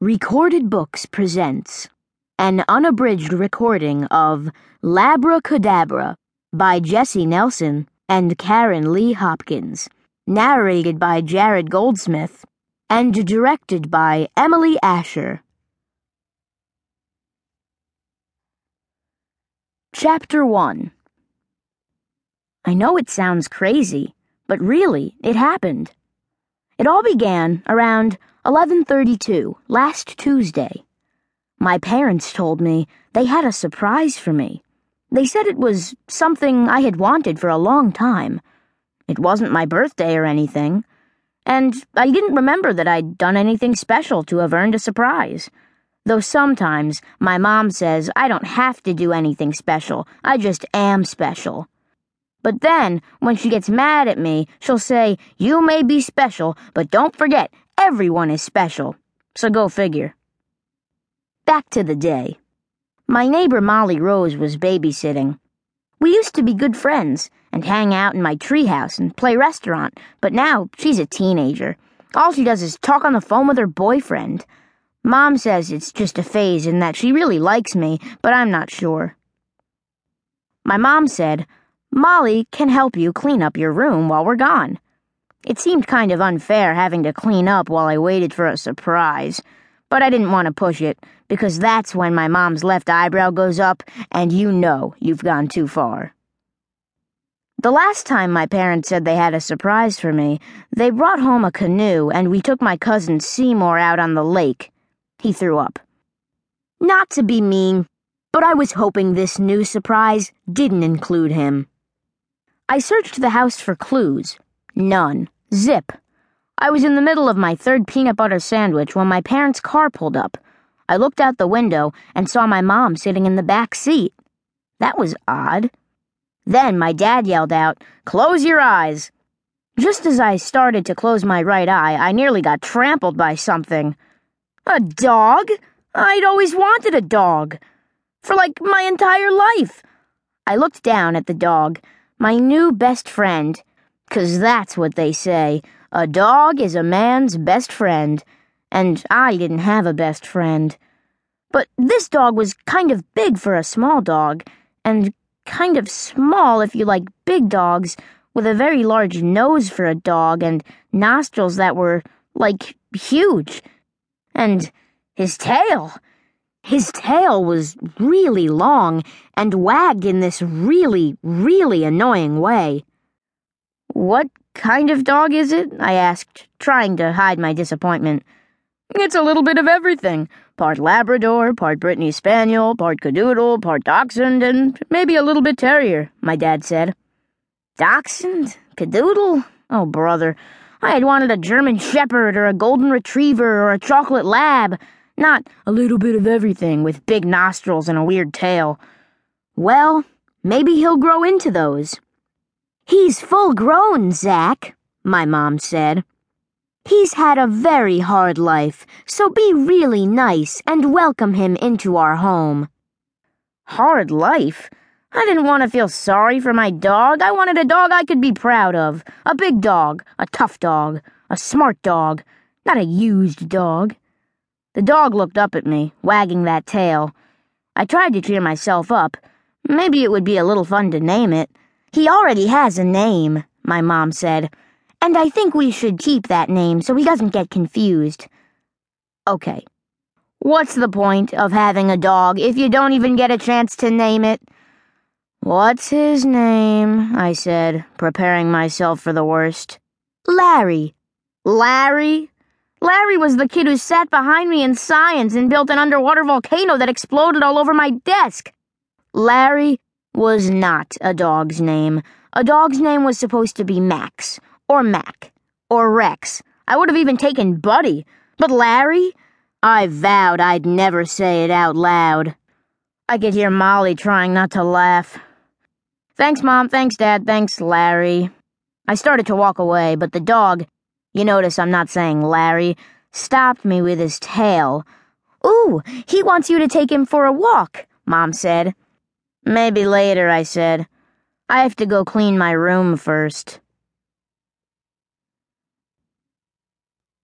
Recorded Books presents an unabridged recording of Labracadabra by Jessie Nelson and Karen Leigh Hopkins, narrated by Jared Goldsmith and directed by Emily Asher. Chapter 1 I know it sounds crazy, but really, it happened. It all began around 11:32 last Tuesday. My parents told me they had a surprise for me. They said it was something I had wanted for a long time. It wasn't my birthday or anything, and I didn't remember that I'd done anything special to have earned a surprise. Though sometimes my mom says I don't have to do anything special, I just am special. But then, when she gets mad at me, she'll say, You may be special, but don't forget, everyone is special. So go figure. Back to the day. My neighbor Molly Rose was babysitting. We used to be good friends and hang out in my treehouse and play restaurant, but now she's a teenager. All she does is talk on the phone with her boyfriend. Mom says it's just a phase and that she really likes me, but I'm not sure. My mom said, Molly can help you clean up your room while we're gone. It seemed kind of unfair having to clean up while I waited for a surprise, but I didn't want to push it because that's when my mom's left eyebrow goes up and you know you've gone too far. The last time my parents said they had a surprise for me, they brought home a canoe and we took my cousin Seymour out on the lake. He threw up. Not to be mean, but I was hoping this new surprise didn't include him. I searched the house for clues. None. Zip. I was in the middle of my third peanut butter sandwich when my parents' car pulled up. I looked out the window and saw my mom sitting in the back seat. That was odd. Then my dad yelled out, Close your eyes! Just as I started to close my right eye, I nearly got trampled by something. A dog? I'd always wanted a dog. For like my entire life. I looked down at the dog my new best friend, 'cause that's what they say. A dog is a man's best friend, and I didn't have a best friend. But this dog was kind of big for a small dog, and kind of small if you like big dogs, with a very large nose for a dog and nostrils that were, like, huge. And his tail. His tail was really long and wagged in this really, really annoying way. What kind of dog is it? I asked, trying to hide my disappointment. It's a little bit of everything part Labrador, part Brittany Spaniel, part Cadoodle, part Dachshund, and maybe a little bit Terrier, my dad said. Dachshund? Cadoodle? Oh, brother. I had wanted a German Shepherd or a Golden Retriever or a Chocolate Lab. Not a little bit of everything with big nostrils and a weird tail. Well, maybe he'll grow into those. He's full grown, Zach, my mom said. He's had a very hard life, so be really nice and welcome him into our home. Hard life? I didn't want to feel sorry for my dog. I wanted a dog I could be proud of. A big dog, a tough dog, a smart dog, not a used dog. The dog looked up at me, wagging that tail. I tried to cheer myself up. Maybe it would be a little fun to name it. He already has a name, my mom said, and I think we should keep that name so he doesn't get confused. Okay. What's the point of having a dog if you don't even get a chance to name it? What's his name? I said, preparing myself for the worst. Larry. Larry? Larry was the kid who sat behind me in science and built an underwater volcano that exploded all over my desk. Larry was not a dog's name. A dog's name was supposed to be Max, or Mac, or Rex. I would have even taken Buddy. But Larry? I vowed I'd never say it out loud. I could hear Molly trying not to laugh. Thanks, Mom. Thanks, Dad. Thanks, Larry. I started to walk away, but the dog, you notice I'm not saying Larry, stopped me with his tail. Ooh, he wants you to take him for a walk, Mom said. Maybe later, I said. I have to go clean my room first.